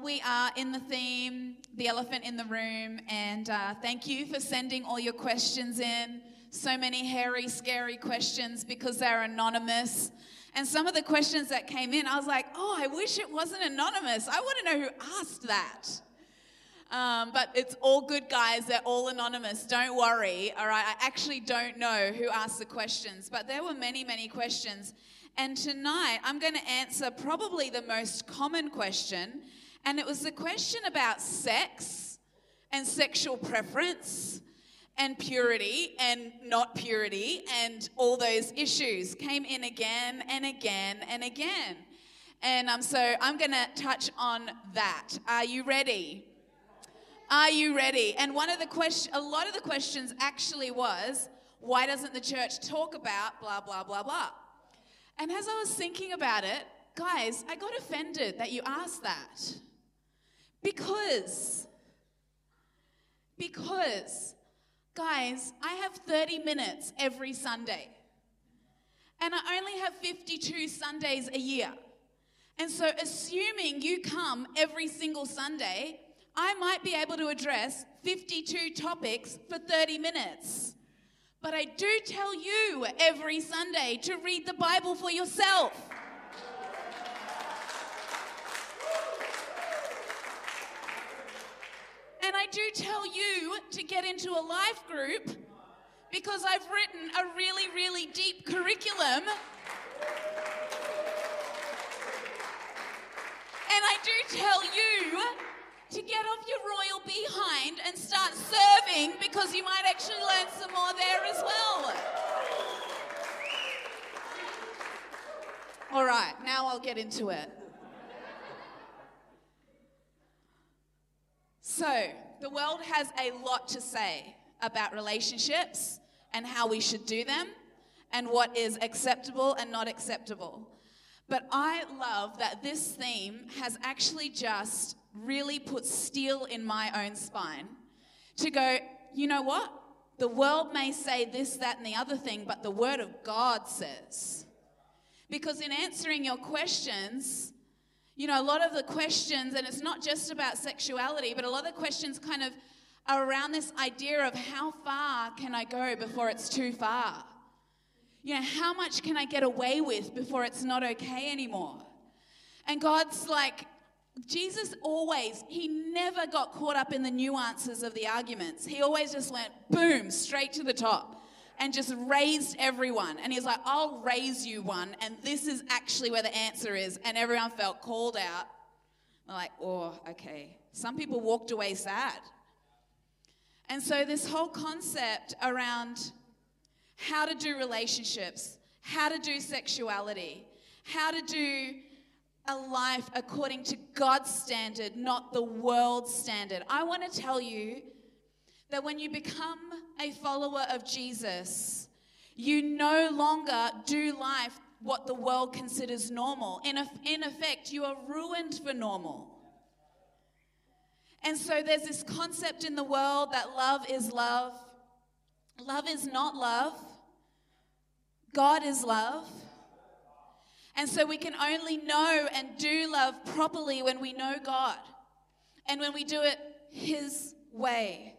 We are in the theme, the elephant in the room, and uh, thank you for sending all your questions in. So many hairy, scary questions because they're anonymous. And some of the questions that came in, I was like, oh, I wish it wasn't anonymous. I want to know who asked that. Um, but it's all good, guys. They're all anonymous. Don't worry. All right. I actually don't know who asked the questions, but there were many, many questions. And tonight, I'm going to answer probably the most common question. And it was the question about sex and sexual preference and purity and not purity and all those issues came in again and again and again. And um, so I'm going to touch on that. Are you ready? Are you ready? And one of the question, a lot of the questions actually was, why doesn't the church talk about blah blah blah blah? And as I was thinking about it, guys, I got offended that you asked that. Because because guys, I have 30 minutes every Sunday. And I only have 52 Sundays a year. And so assuming you come every single Sunday, I might be able to address 52 topics for 30 minutes. But I do tell you every Sunday to read the Bible for yourself. Do tell you to get into a life group because I've written a really, really deep curriculum. And I do tell you to get off your royal behind and start serving because you might actually learn some more there as well. All right, now I'll get into it. So, the world has a lot to say about relationships and how we should do them and what is acceptable and not acceptable. But I love that this theme has actually just really put steel in my own spine to go, you know what? The world may say this, that, and the other thing, but the Word of God says. Because in answering your questions, you know, a lot of the questions, and it's not just about sexuality, but a lot of the questions kind of are around this idea of how far can I go before it's too far? You know, how much can I get away with before it's not okay anymore? And God's like, Jesus always, he never got caught up in the nuances of the arguments. He always just went boom, straight to the top and just raised everyone. And he's like, I'll raise you one, and this is actually where the answer is. And everyone felt called out. They're like, oh, okay. Some people walked away sad. And so, this whole concept around how to do relationships, how to do sexuality, how to do a life according to God's standard, not the world's standard. I want to tell you that when you become a follower of Jesus, you no longer do life what the world considers normal. In, a, in effect, you are ruined for normal. And so there's this concept in the world that love is love. Love is not love. God is love. And so we can only know and do love properly when we know God and when we do it His way.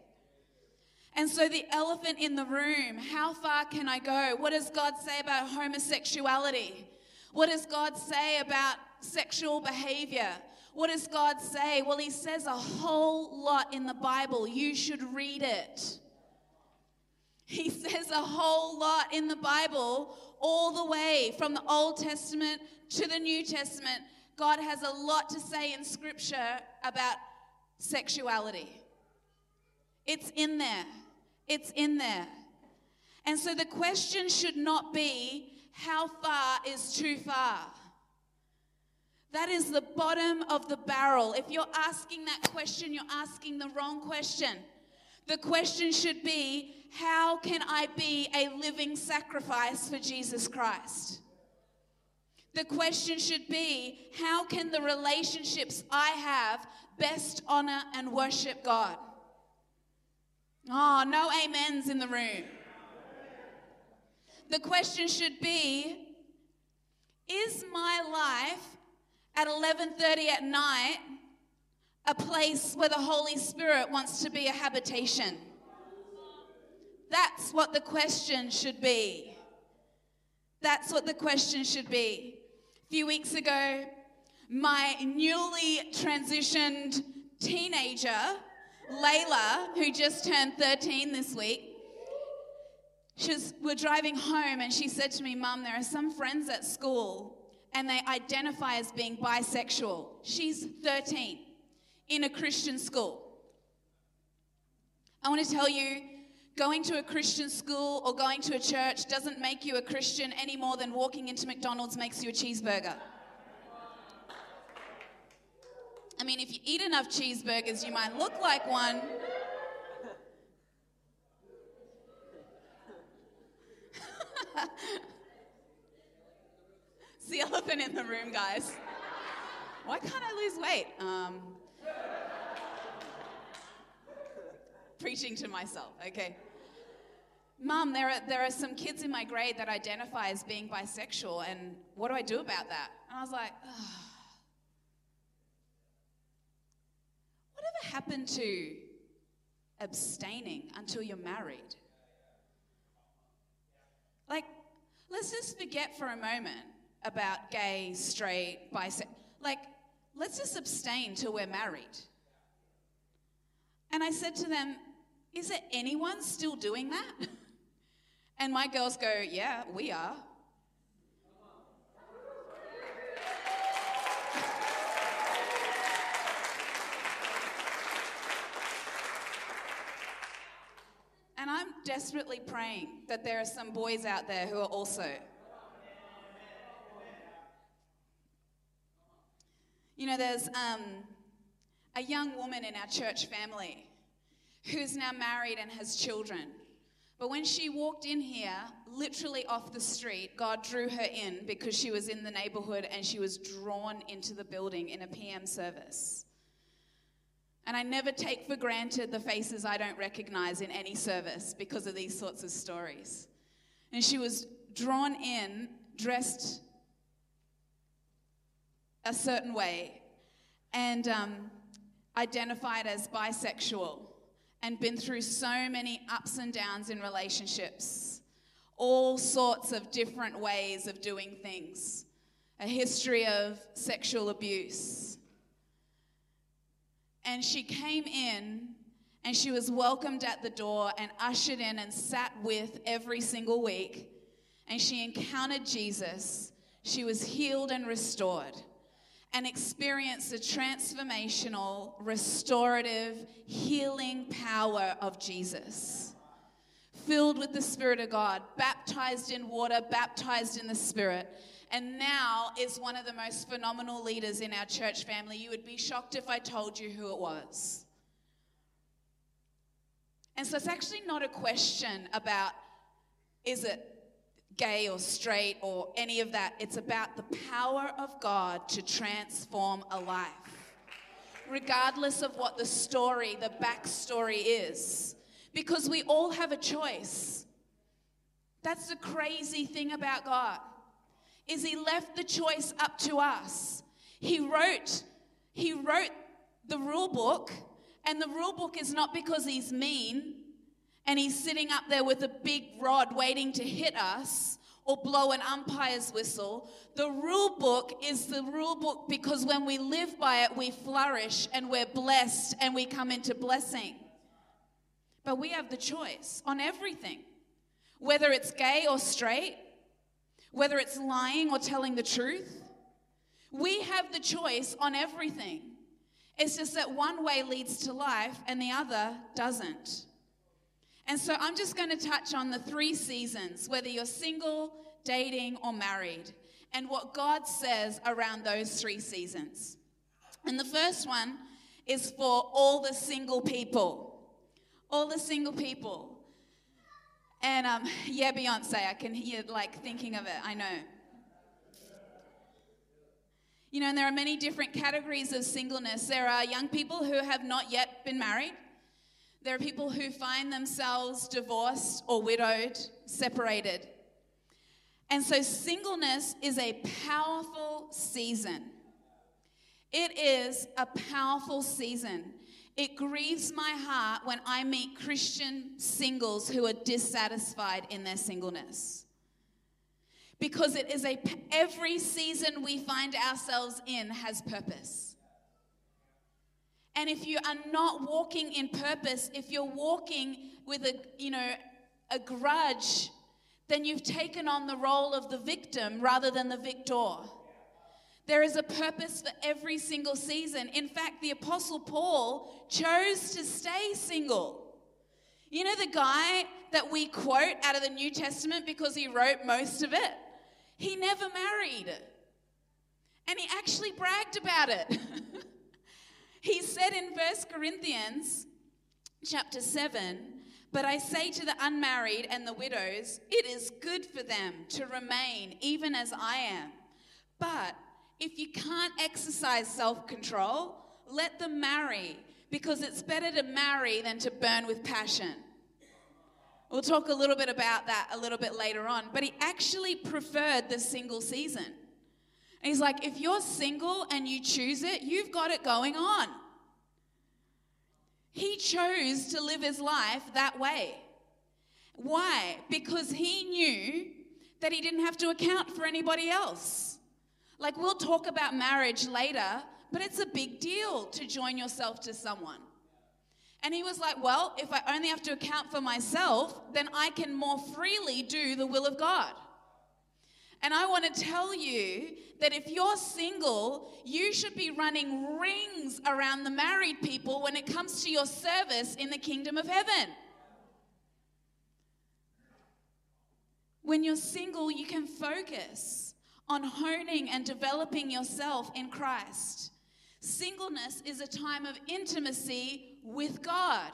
And so, the elephant in the room how far can I go? What does God say about homosexuality? What does God say about sexual behavior? What does God say? Well, He says a whole lot in the Bible. You should read it. He says a whole lot in the Bible all the way from the Old Testament to the New Testament, God has a lot to say in Scripture about sexuality. It's in there. It's in there. And so the question should not be, how far is too far? That is the bottom of the barrel. If you're asking that question, you're asking the wrong question. The question should be, how can I be a living sacrifice for Jesus Christ? The question should be how can the relationships I have best honor and worship God? Oh, no amens in the room. The question should be is my life at 11:30 at night a place where the Holy Spirit wants to be a habitation? That's what the question should be. That's what the question should be. A few weeks ago, my newly transitioned teenager, Layla, who just turned 13 this week, we're driving home and she said to me, Mum, there are some friends at school and they identify as being bisexual. She's 13 in a Christian school. I want to tell you, going to a Christian school or going to a church doesn't make you a Christian any more than walking into McDonald's makes you a cheeseburger. I mean, if you eat enough cheeseburgers, you might look like one. it's the elephant in the room, guys. Why can't I lose weight? Um, preaching to myself, okay. Mom, there are, there are some kids in my grade that identify as being bisexual, and what do I do about that? And I was like. Whatever happened to abstaining until you're married? Like, let's just forget for a moment about gay, straight, bisexual. Like, let's just abstain till we're married. And I said to them, Is there anyone still doing that? And my girls go, Yeah, we are. And I'm desperately praying that there are some boys out there who are also. You know, there's um, a young woman in our church family who's now married and has children. But when she walked in here, literally off the street, God drew her in because she was in the neighborhood and she was drawn into the building in a PM service. And I never take for granted the faces I don't recognize in any service because of these sorts of stories. And she was drawn in, dressed a certain way, and um, identified as bisexual, and been through so many ups and downs in relationships, all sorts of different ways of doing things, a history of sexual abuse and she came in and she was welcomed at the door and ushered in and sat with every single week. And she encountered Jesus. She was healed and restored and experienced the transformational, restorative, healing power of Jesus. Filled with the Spirit of God, baptized in water, baptized in the Spirit and now is one of the most phenomenal leaders in our church family. You would be shocked if I told you who it was. And so it's actually not a question about is it gay or straight or any of that. It's about the power of God to transform a life, regardless of what the story, the backstory is, because we all have a choice. That's the crazy thing about God is he left the choice up to us. He wrote, he wrote the rule book, and the rule book is not because he's mean and he's sitting up there with a big rod waiting to hit us or blow an umpire's whistle. The rule book is the rule book because when we live by it, we flourish and we're blessed and we come into blessing. But we have the choice on everything, whether it's gay or straight, whether it's lying or telling the truth. We have the choice on everything. It's just that one way leads to life and the other doesn't. And so I'm just going to touch on the three seasons, whether you're single, dating, or married, and what God says around those three seasons. And the first one is for all the single people. All the single people. And um, yeah, Beyonce, I can hear like thinking of it, I know. You know, and there are many different categories of singleness. There are young people who have not yet been married. There are people who find themselves divorced or widowed, separated. And so, singleness is a powerful season. It is a powerful season. It grieves my heart when I meet Christian singles who are dissatisfied in their singleness. Because it is a every season we find ourselves in has purpose. And if you are not walking in purpose, if you're walking with a, you know, a grudge, then you've taken on the role of the victim rather than the victor. There is a purpose for every single season. In fact, the Apostle Paul chose to stay single. You know, the guy that we quote out of the New Testament because he wrote most of it? He never married. And he actually bragged about it. he said in 1 Corinthians chapter 7 But I say to the unmarried and the widows, it is good for them to remain even as I am. But if you can't exercise self control, let them marry because it's better to marry than to burn with passion. We'll talk a little bit about that a little bit later on. But he actually preferred the single season. And he's like, if you're single and you choose it, you've got it going on. He chose to live his life that way. Why? Because he knew that he didn't have to account for anybody else. Like, we'll talk about marriage later, but it's a big deal to join yourself to someone. And he was like, Well, if I only have to account for myself, then I can more freely do the will of God. And I want to tell you that if you're single, you should be running rings around the married people when it comes to your service in the kingdom of heaven. When you're single, you can focus on honing and developing yourself in Christ. Singleness is a time of intimacy with God.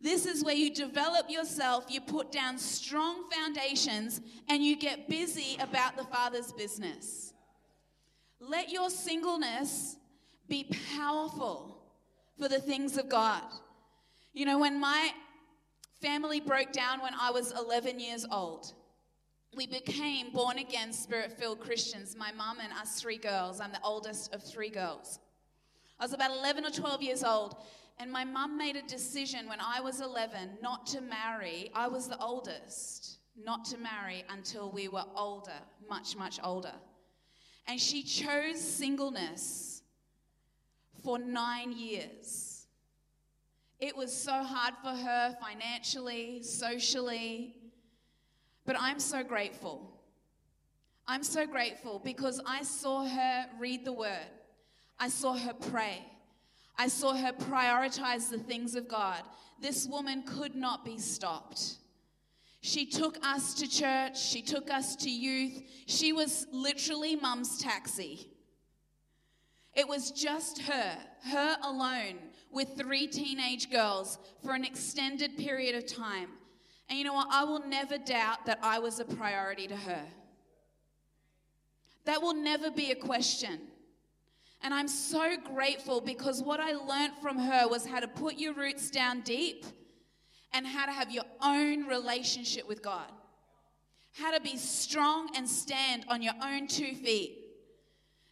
This is where you develop yourself, you put down strong foundations, and you get busy about the Father's business. Let your singleness be powerful for the things of God. You know, when my family broke down when I was 11 years old, we became born again, spirit filled Christians, my mum and us three girls. I'm the oldest of three girls. I was about 11 or 12 years old, and my mum made a decision when I was 11 not to marry. I was the oldest, not to marry until we were older, much, much older. And she chose singleness for nine years. It was so hard for her financially, socially, but I'm so grateful. I'm so grateful because I saw her read the word. I saw her pray. I saw her prioritize the things of God. This woman could not be stopped. She took us to church, she took us to youth. She was literally mum's taxi. It was just her, her alone, with three teenage girls for an extended period of time. And you know what? I will never doubt that I was a priority to her. That will never be a question. And I'm so grateful because what I learned from her was how to put your roots down deep and how to have your own relationship with God. How to be strong and stand on your own two feet.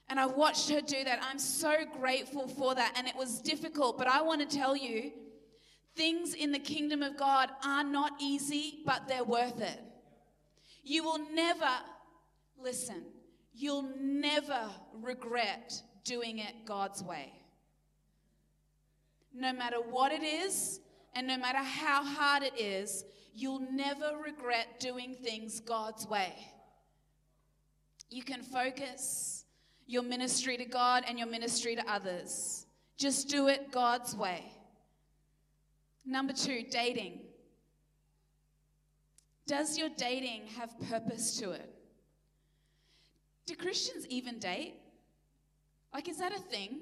And I watched her do that. I'm so grateful for that. And it was difficult, but I want to tell you Things in the kingdom of God are not easy, but they're worth it. You will never, listen, you'll never regret doing it God's way. No matter what it is, and no matter how hard it is, you'll never regret doing things God's way. You can focus your ministry to God and your ministry to others. Just do it God's way. Number two, dating. Does your dating have purpose to it? Do Christians even date? Like, is that a thing?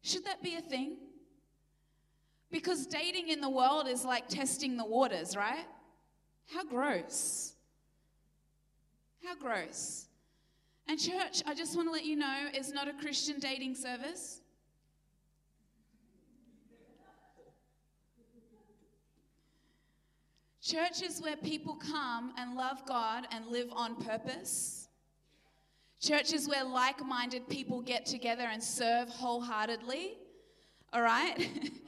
Should that be a thing? Because dating in the world is like testing the waters, right? How gross. How gross. And, church, I just want to let you know, is not a Christian dating service. Churches where people come and love God and live on purpose. Churches where like minded people get together and serve wholeheartedly. All right?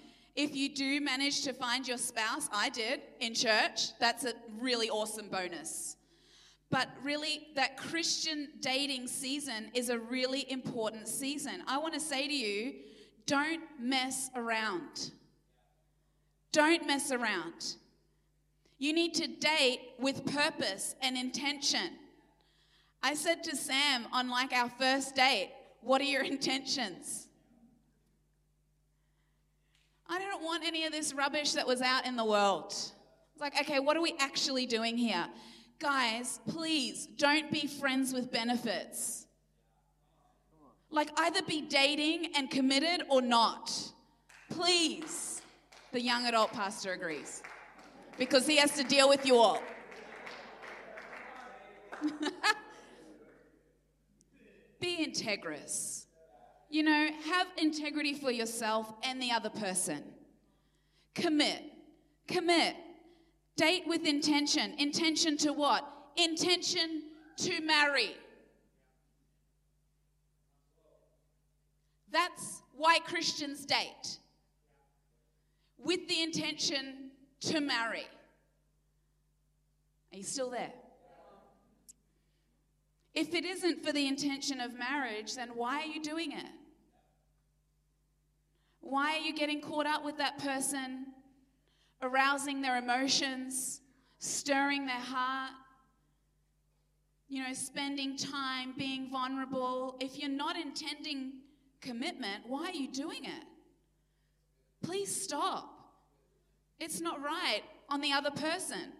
if you do manage to find your spouse, I did in church, that's a really awesome bonus. But really, that Christian dating season is a really important season. I want to say to you don't mess around. Don't mess around. You need to date with purpose and intention. I said to Sam on like our first date, What are your intentions? I don't want any of this rubbish that was out in the world. It's like, okay, what are we actually doing here? Guys, please don't be friends with benefits. Like, either be dating and committed or not. Please. The young adult pastor agrees because he has to deal with you all. be integrous. You know, have integrity for yourself and the other person. Commit. Commit. Date with intention. Intention to what? Intention to marry. That's why Christians date. With the intention to marry. Are you still there? If it isn't for the intention of marriage, then why are you doing it? Why are you getting caught up with that person, arousing their emotions, stirring their heart? You know, spending time being vulnerable. If you're not intending commitment, why are you doing it? Please stop. It's not right on the other person.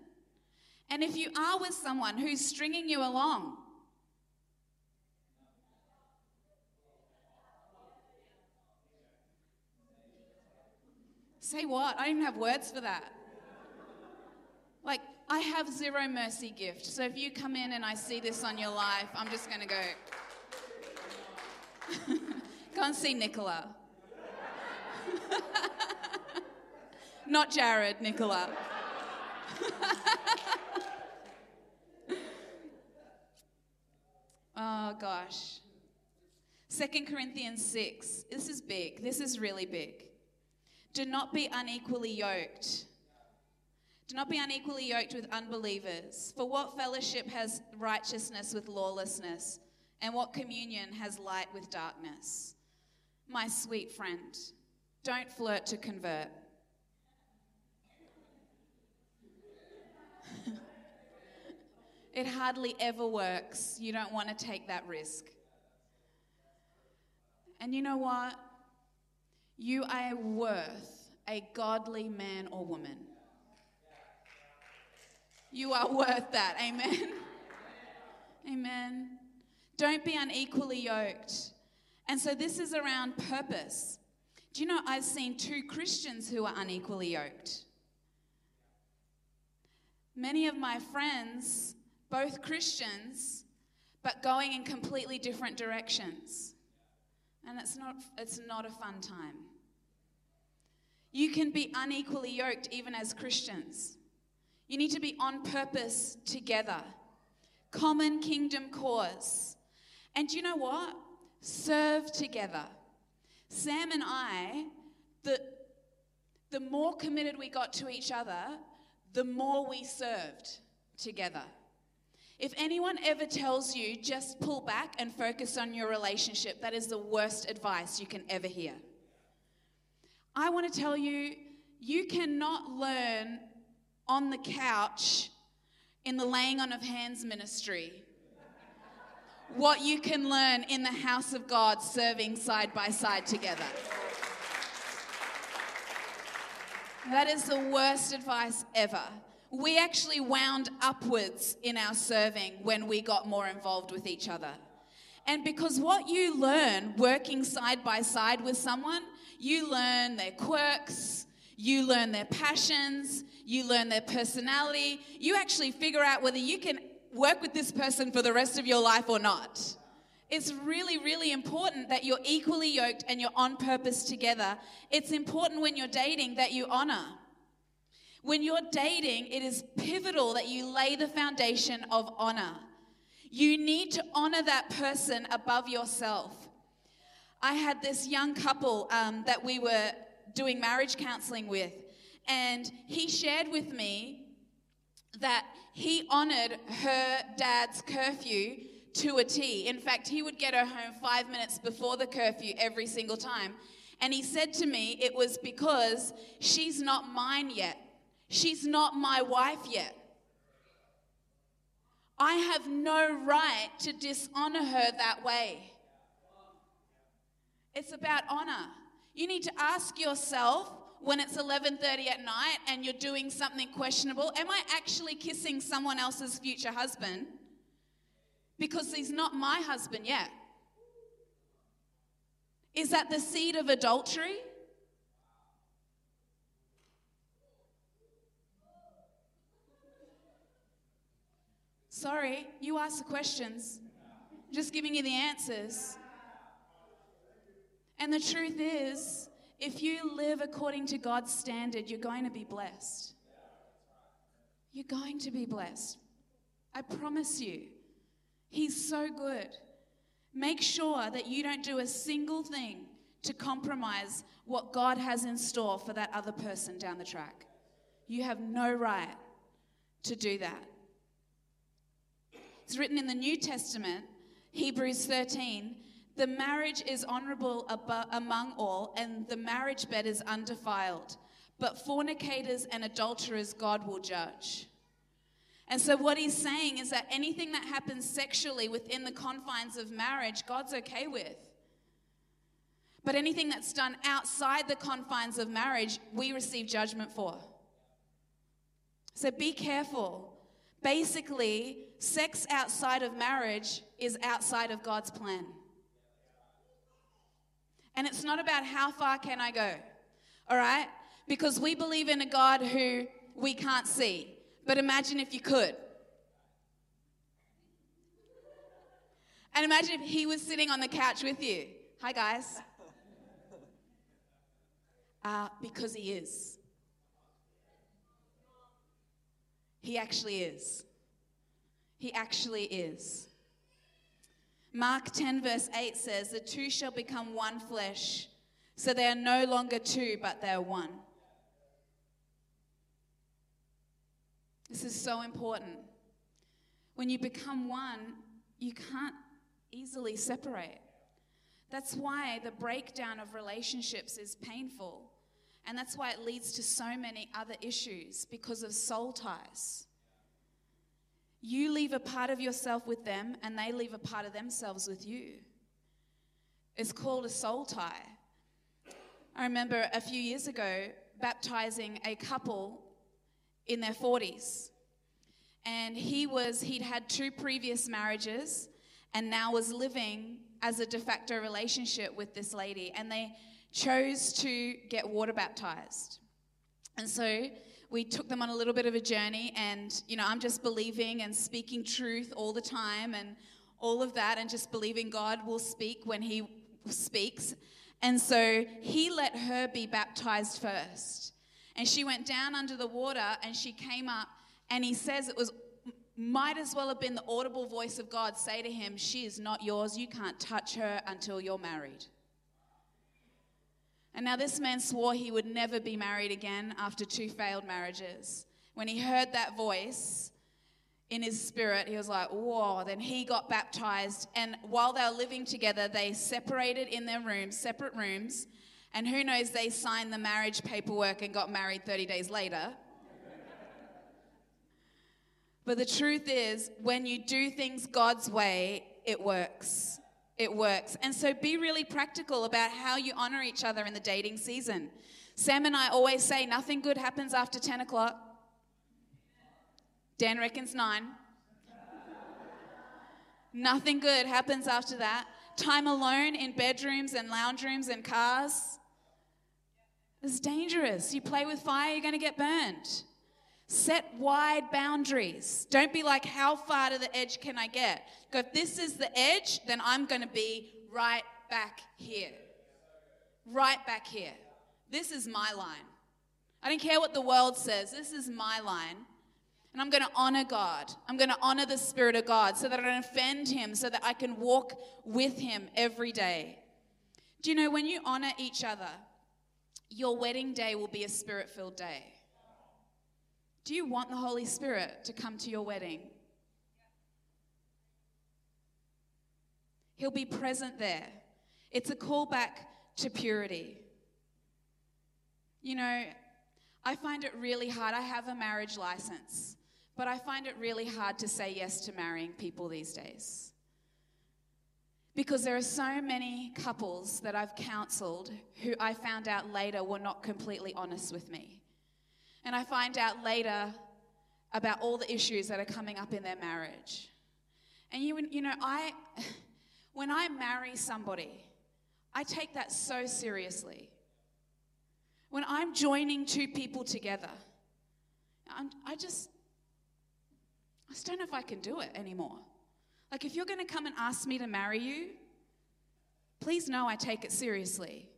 And if you are with someone who's stringing you along, Say what? I don't even have words for that. Like, I have zero mercy gift. So if you come in and I see this on your life, I'm just going to go. go and see Nicola. Not Jared, Nicola. oh gosh. Second Corinthians 6. This is big. This is really big. Do not be unequally yoked. Do not be unequally yoked with unbelievers. For what fellowship has righteousness with lawlessness? And what communion has light with darkness? My sweet friend, don't flirt to convert. It hardly ever works. You don't want to take that risk. And you know what? You are worth a godly man or woman. You are worth that. Amen. Amen. Don't be unequally yoked. And so this is around purpose. Do you know I've seen two Christians who are unequally yoked? Many of my friends, both Christians, but going in completely different directions. And it's not, it's not a fun time. You can be unequally yoked even as Christians. You need to be on purpose together. Common kingdom cause. And you know what? Serve together. Sam and I, the, the more committed we got to each other, the more we served together. If anyone ever tells you just pull back and focus on your relationship, that is the worst advice you can ever hear. I want to tell you, you cannot learn on the couch in the laying on of hands ministry what you can learn in the house of God serving side by side together. That is the worst advice ever. We actually wound upwards in our serving when we got more involved with each other. And because what you learn working side by side with someone, you learn their quirks, you learn their passions, you learn their personality. You actually figure out whether you can work with this person for the rest of your life or not. It's really, really important that you're equally yoked and you're on purpose together. It's important when you're dating that you honor. When you're dating, it is pivotal that you lay the foundation of honor. You need to honor that person above yourself. I had this young couple um, that we were doing marriage counseling with, and he shared with me that he honored her dad's curfew to a T. In fact, he would get her home five minutes before the curfew every single time. And he said to me, it was because she's not mine yet. She's not my wife yet. I have no right to dishonor her that way. It's about honor. You need to ask yourself when it's 11:30 at night and you're doing something questionable, am I actually kissing someone else's future husband? Because he's not my husband yet. Is that the seed of adultery? Sorry, you ask the questions. Just giving you the answers. And the truth is, if you live according to God's standard, you're going to be blessed. You're going to be blessed. I promise you. He's so good. Make sure that you don't do a single thing to compromise what God has in store for that other person down the track. You have no right to do that. It's written in the New Testament, Hebrews 13, the marriage is honorable among all, and the marriage bed is undefiled. But fornicators and adulterers God will judge. And so, what he's saying is that anything that happens sexually within the confines of marriage, God's okay with. But anything that's done outside the confines of marriage, we receive judgment for. So, be careful. Basically, sex outside of marriage is outside of God's plan. And it's not about how far can I go, all right? Because we believe in a God who we can't see. But imagine if you could. And imagine if he was sitting on the couch with you. Hi, guys. Uh, because he is. He actually is. He actually is. Mark 10, verse 8 says, The two shall become one flesh. So they are no longer two, but they are one. This is so important. When you become one, you can't easily separate. That's why the breakdown of relationships is painful. And that's why it leads to so many other issues because of soul ties. You leave a part of yourself with them, and they leave a part of themselves with you. It's called a soul tie. I remember a few years ago baptizing a couple in their 40s. And he was, he'd had two previous marriages and now was living as a de facto relationship with this lady. And they chose to get water baptized. And so we took them on a little bit of a journey, and you know, I'm just believing and speaking truth all the time and all of that, and just believing God will speak when He speaks. And so He let her be baptized first. And she went down under the water and she came up, and He says it was might as well have been the audible voice of God say to him, She is not yours. You can't touch her until you're married. And now this man swore he would never be married again after two failed marriages. When he heard that voice in his spirit, he was like, whoa. Then he got baptized. And while they were living together, they separated in their rooms, separate rooms. And who knows, they signed the marriage paperwork and got married 30 days later. but the truth is, when you do things God's way, it works it works. And so be really practical about how you honor each other in the dating season. Sam and I always say nothing good happens after 10 o'clock. Dan reckons 9. nothing good happens after that. Time alone in bedrooms and lounge rooms and cars is dangerous. You play with fire, you're going to get burned. Set wide boundaries. Don't be like, how far to the edge can I get? Go, if this is the edge, then I'm going to be right back here. Right back here. This is my line. I don't care what the world says, this is my line. And I'm going to honor God. I'm going to honor the Spirit of God so that I don't offend Him, so that I can walk with Him every day. Do you know when you honor each other, your wedding day will be a spirit filled day? Do you want the Holy Spirit to come to your wedding? He'll be present there. It's a callback to purity. You know, I find it really hard. I have a marriage license, but I find it really hard to say yes to marrying people these days. Because there are so many couples that I've counseled who I found out later were not completely honest with me. And I find out later about all the issues that are coming up in their marriage. And you, you know, I, when I marry somebody, I take that so seriously. When I'm joining two people together, I just, I just don't know if I can do it anymore. Like, if you're going to come and ask me to marry you, please know I take it seriously.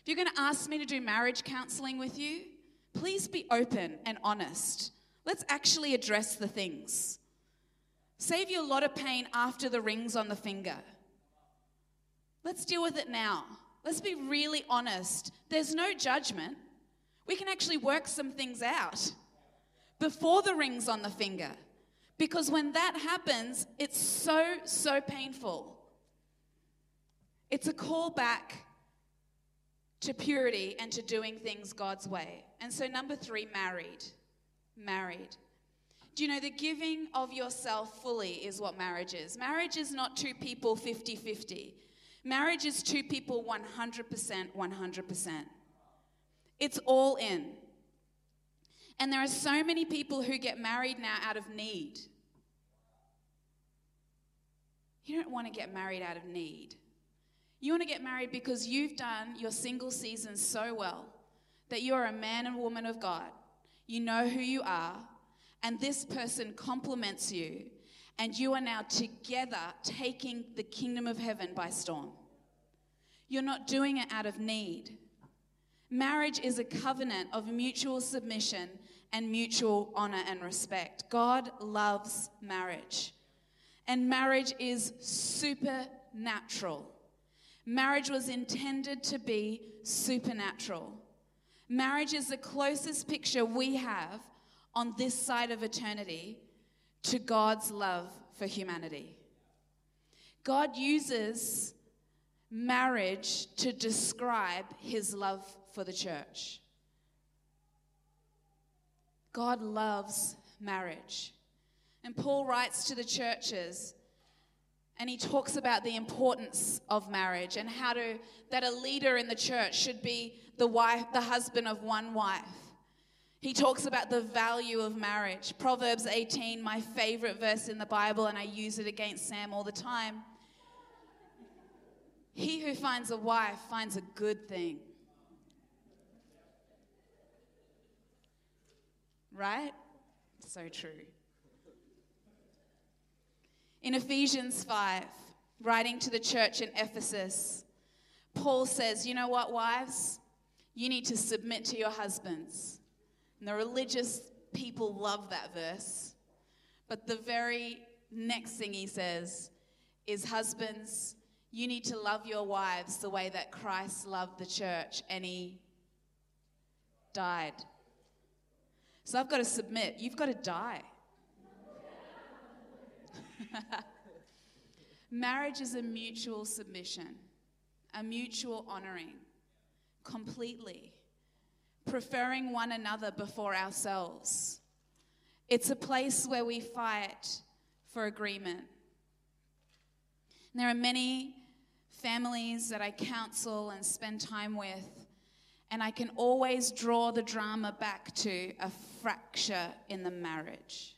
If you're going to ask me to do marriage counseling with you, please be open and honest. Let's actually address the things. Save you a lot of pain after the rings on the finger. Let's deal with it now. Let's be really honest. There's no judgment. We can actually work some things out before the ring's on the finger. Because when that happens, it's so, so painful. It's a call back to purity and to doing things God's way. And so, number three, married. Married. Do you know the giving of yourself fully is what marriage is? Marriage is not two people 50 50. Marriage is two people 100%, 100%. It's all in. And there are so many people who get married now out of need. You don't want to get married out of need. You want to get married because you've done your single season so well that you're a man and woman of God. You know who you are, and this person complements you and you are now together taking the kingdom of heaven by storm. You're not doing it out of need. Marriage is a covenant of mutual submission and mutual honor and respect. God loves marriage. And marriage is supernatural. Marriage was intended to be supernatural. Marriage is the closest picture we have on this side of eternity to God's love for humanity. God uses marriage to describe his love for the church. God loves marriage. And Paul writes to the churches and he talks about the importance of marriage and how to that a leader in the church should be the wife the husband of one wife he talks about the value of marriage. Proverbs 18, my favorite verse in the Bible, and I use it against Sam all the time. He who finds a wife finds a good thing. Right? So true. In Ephesians 5, writing to the church in Ephesus, Paul says, You know what, wives? You need to submit to your husbands and the religious people love that verse. But the very next thing he says is, Husbands, you need to love your wives the way that Christ loved the church and he died. So I've got to submit, you've got to die. Marriage is a mutual submission, a mutual honoring, completely preferring one another before ourselves. It's a place where we fight for agreement. And there are many families that I counsel and spend time with, and I can always draw the drama back to a fracture in the marriage.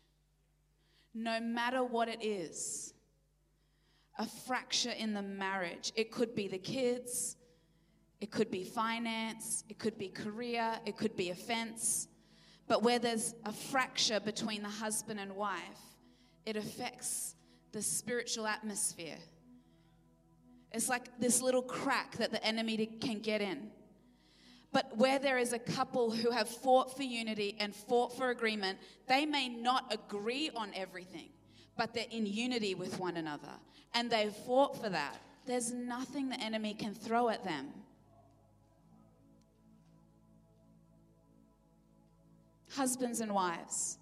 No matter what it is, a fracture in the marriage. It could be the kids, it could be finance, it could be career, it could be offense. But where there's a fracture between the husband and wife, it affects the spiritual atmosphere. It's like this little crack that the enemy can get in. But where there is a couple who have fought for unity and fought for agreement, they may not agree on everything, but they're in unity with one another. And they've fought for that. There's nothing the enemy can throw at them. Husbands and wives,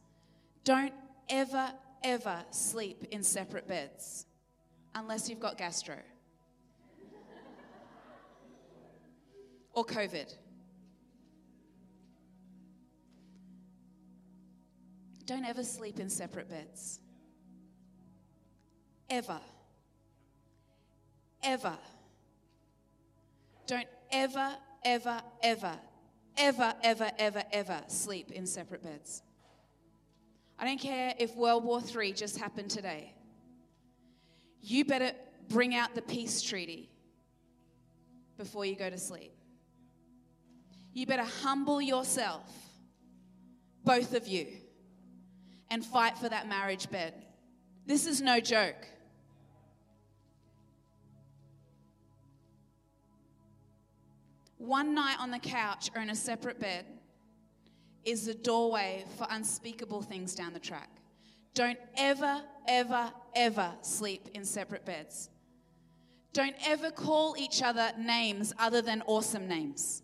don't ever, ever sleep in separate beds unless you've got gastro or COVID. Don't ever sleep in separate beds. Ever. Ever. Don't ever, ever, ever, ever, ever, ever, ever sleep in separate beds. I don't care if World War III just happened today. You better bring out the peace treaty before you go to sleep. You better humble yourself, both of you, and fight for that marriage bed. This is no joke. One night on the couch or in a separate bed is the doorway for unspeakable things down the track. Don't ever, ever, ever sleep in separate beds. Don't ever call each other names other than awesome names.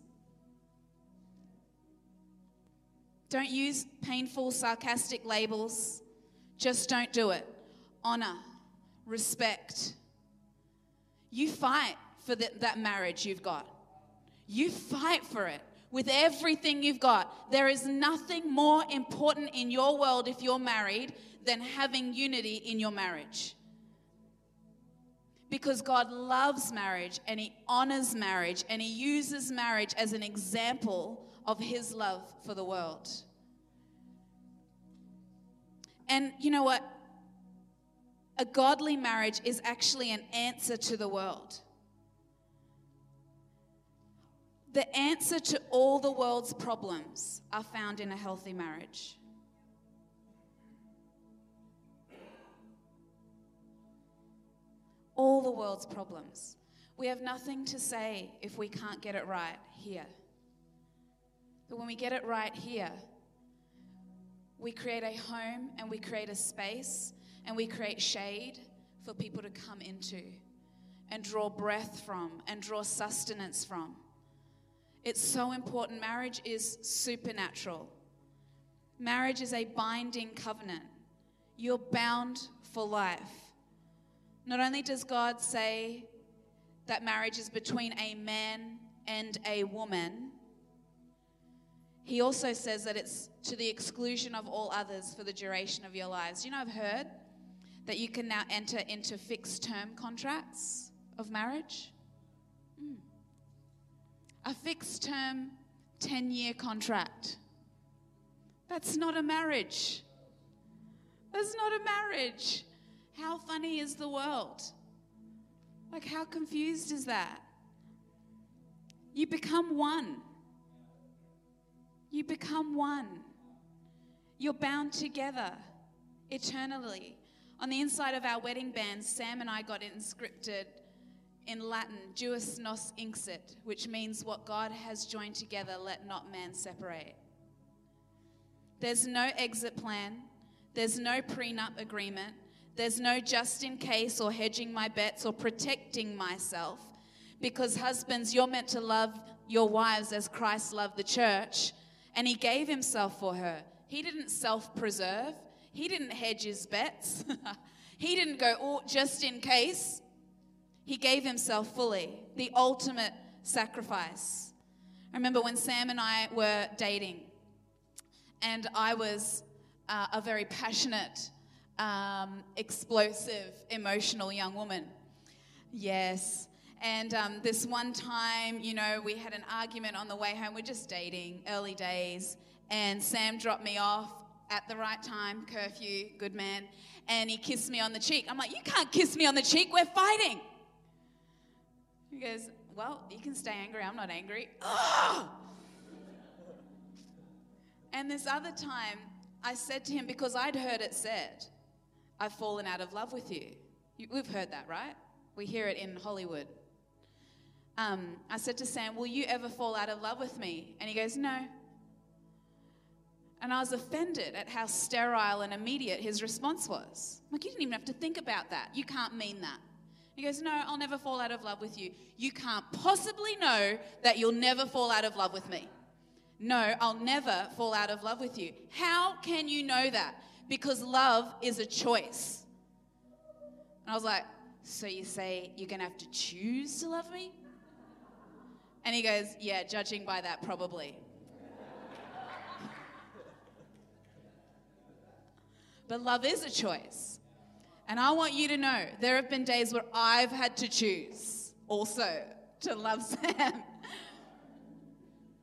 Don't use painful, sarcastic labels. Just don't do it. Honor, respect. You fight for the, that marriage you've got. You fight for it with everything you've got. There is nothing more important in your world if you're married than having unity in your marriage. Because God loves marriage and He honors marriage and He uses marriage as an example of His love for the world. And you know what? A godly marriage is actually an answer to the world. The answer to all the world's problems are found in a healthy marriage. All the world's problems. We have nothing to say if we can't get it right here. But when we get it right here, we create a home and we create a space and we create shade for people to come into and draw breath from and draw sustenance from. It's so important. Marriage is supernatural. Marriage is a binding covenant. You're bound for life. Not only does God say that marriage is between a man and a woman, He also says that it's to the exclusion of all others for the duration of your lives. You know, I've heard that you can now enter into fixed term contracts of marriage. Mm a fixed term 10 year contract. That's not a marriage. That's not a marriage. How funny is the world? Like, how confused is that? You become one. You become one. You're bound together eternally. On the inside of our wedding band, Sam and I got inscripted in Latin, Deus nos iunxit, which means what God has joined together, let not man separate. There's no exit plan, there's no prenup agreement, there's no just in case or hedging my bets or protecting myself. Because, husbands, you're meant to love your wives as Christ loved the church, and he gave himself for her. He didn't self preserve, he didn't hedge his bets, he didn't go, oh, just in case. He gave himself fully, the ultimate sacrifice. I remember when Sam and I were dating, and I was uh, a very passionate, um, explosive, emotional young woman. Yes. And um, this one time, you know, we had an argument on the way home. We're just dating, early days. And Sam dropped me off at the right time, curfew, good man. And he kissed me on the cheek. I'm like, you can't kiss me on the cheek, we're fighting. He goes, Well, you can stay angry. I'm not angry. And this other time, I said to him, because I'd heard it said, I've fallen out of love with you. We've heard that, right? We hear it in Hollywood. Um, I said to Sam, Will you ever fall out of love with me? And he goes, No. And I was offended at how sterile and immediate his response was. I'm like, you didn't even have to think about that. You can't mean that. He goes, No, I'll never fall out of love with you. You can't possibly know that you'll never fall out of love with me. No, I'll never fall out of love with you. How can you know that? Because love is a choice. And I was like, So you say you're going to have to choose to love me? And he goes, Yeah, judging by that, probably. but love is a choice. And I want you to know there have been days where I've had to choose also to love Sam.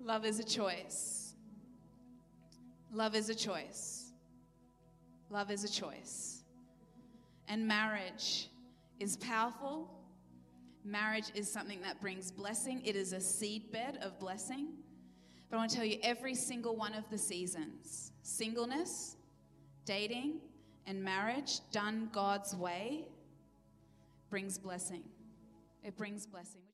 love is a choice. Love is a choice. Love is a choice. And marriage is powerful. Marriage is something that brings blessing, it is a seedbed of blessing. But I want to tell you every single one of the seasons singleness, dating, and marriage done God's way brings blessing. It brings blessing.